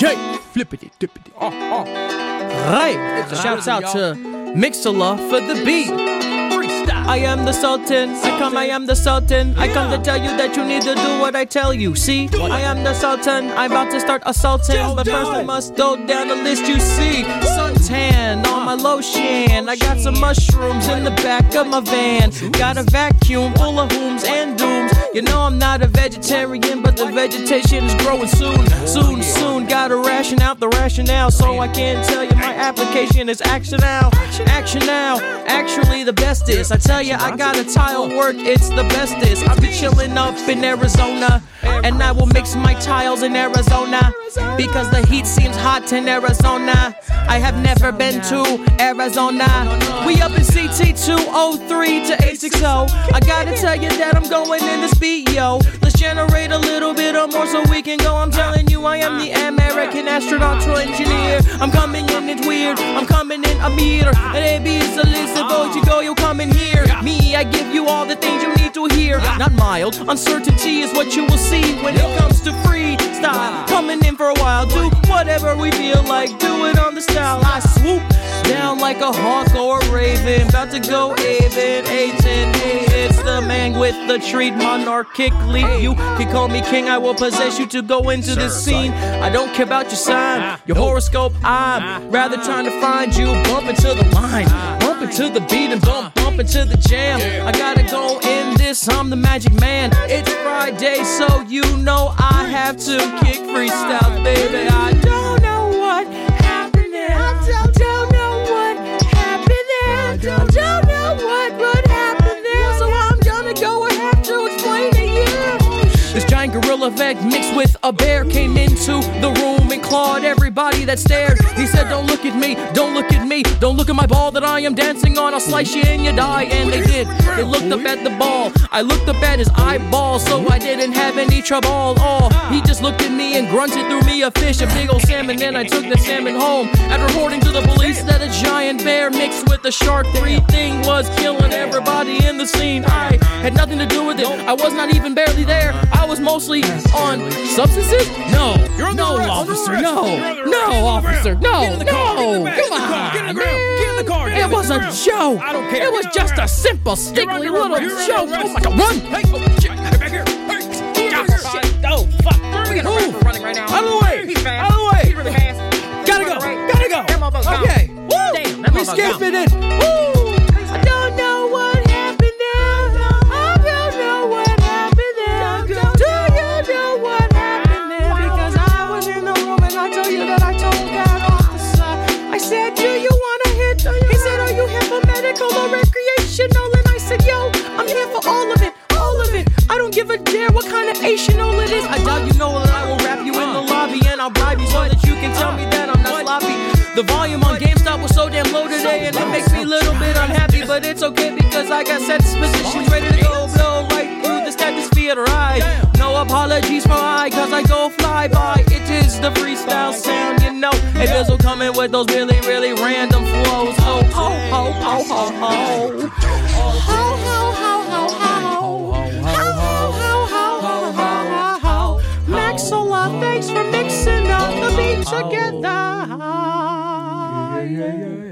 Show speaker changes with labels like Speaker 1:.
Speaker 1: shake, flippity dippity. Oh, oh. Right. Shouts out to Mixala for the beat. I am the Sultan. I come, I am the Sultan. I come to tell you that you need to do what I tell you. See, I am the Sultan. I'm about to start assaulting, but first I must go down the list. You see, on my lotion. I got some mushrooms in the back of my van. Got a vacuum full of whooms and dooms. You know I'm not a vegetarian, but the vegetation is growing soon. Soon, soon. Gotta ration out the rationale, so I can tell you my application is action now. Action now. Actually, the best is I tell you I got a tile work. It's the bestest. I've been chilling up in Arizona, and I will mix my tiles in Arizona because the heat seems hot in Arizona. I have never been to Arizona. We up in CT 203 to 860. I gotta tell you that I'm going in the speed, yo. Let's generate a little bit of more so we can go. I'm telling you, I am the American astronaut engineer. I'm coming in, it's weird. I'm coming in a meter. And AB is a list of you go, you come in here. Me, I give you all the things you need to hear. Not mild, uncertainty is what you will see when it comes to freestyle. Coming in for a while, do whatever we feel like. Do it on the style. I swoop down like a hawk or a raven. About to go aven, Aten. Hey, it's the man with the treat monarchically. You can call me king, I will possess you to go into this scene. I don't care about your sign, ah, your horoscope. I'm ah, rather ah. trying to find you. Bump into the line, into the beat and bump, bump into the jam. I gotta go in this, I'm the magic man. It's Friday, so you know I have to kick freestyle, baby. I don't giant Gorilla Veg mixed with a bear came into the room and clawed everybody that stared. He said, Don't look at me, don't look at me, don't look at my ball that I am dancing on. I'll slice you and you die. And they did. They looked up at the ball. I looked up at his eyeball, so I didn't have any trouble at all. He just looked at me and grunted through me a fish, a big old salmon. Then I took the salmon home. and reporting to the police that a giant bear mixed with a shark three thing was killing everybody in the scene. I had nothing to do with it. I was not even barely there. I was mostly on substances? No. no, officer. No. No, officer. No. No. Come on.
Speaker 2: Get in the ground. Get in the car.
Speaker 1: It was a joke.
Speaker 2: I don't care.
Speaker 1: It was just a simple, stickly little joke. Oh my god,
Speaker 2: arrest.
Speaker 1: run!
Speaker 2: Hey, oh, shit. Get back here. Hey. Ah, shit. Oh, fuck. We got a rapper running right now.
Speaker 1: Out of the way.
Speaker 2: He's fast.
Speaker 1: Out of the way.
Speaker 2: He's really fast.
Speaker 1: Gotta go. Gotta go.
Speaker 2: That motherfucker's gone.
Speaker 1: Okay. Woo.
Speaker 2: Damn,
Speaker 1: We skipping it. Woo. Yo, I'm here for all of it. All of it. I don't give a damn what kind of Asianol it is. I doubt you know that I will wrap you in the uh. lobby and I'll bribe you so that you can tell me that I'm not sloppy. The volume on GameStop was so damn low today and it makes me a little bit unhappy, but it's okay because I got set positions ready to go blow right through the stratosphere to ride. No apologies for I, cause I go fly by. It is the freestyle sound, you know. Hey, Bizzle coming with those really, really random flows. Oh, oh, oh, oh, oh, oh. together. Yeah, yeah, yeah.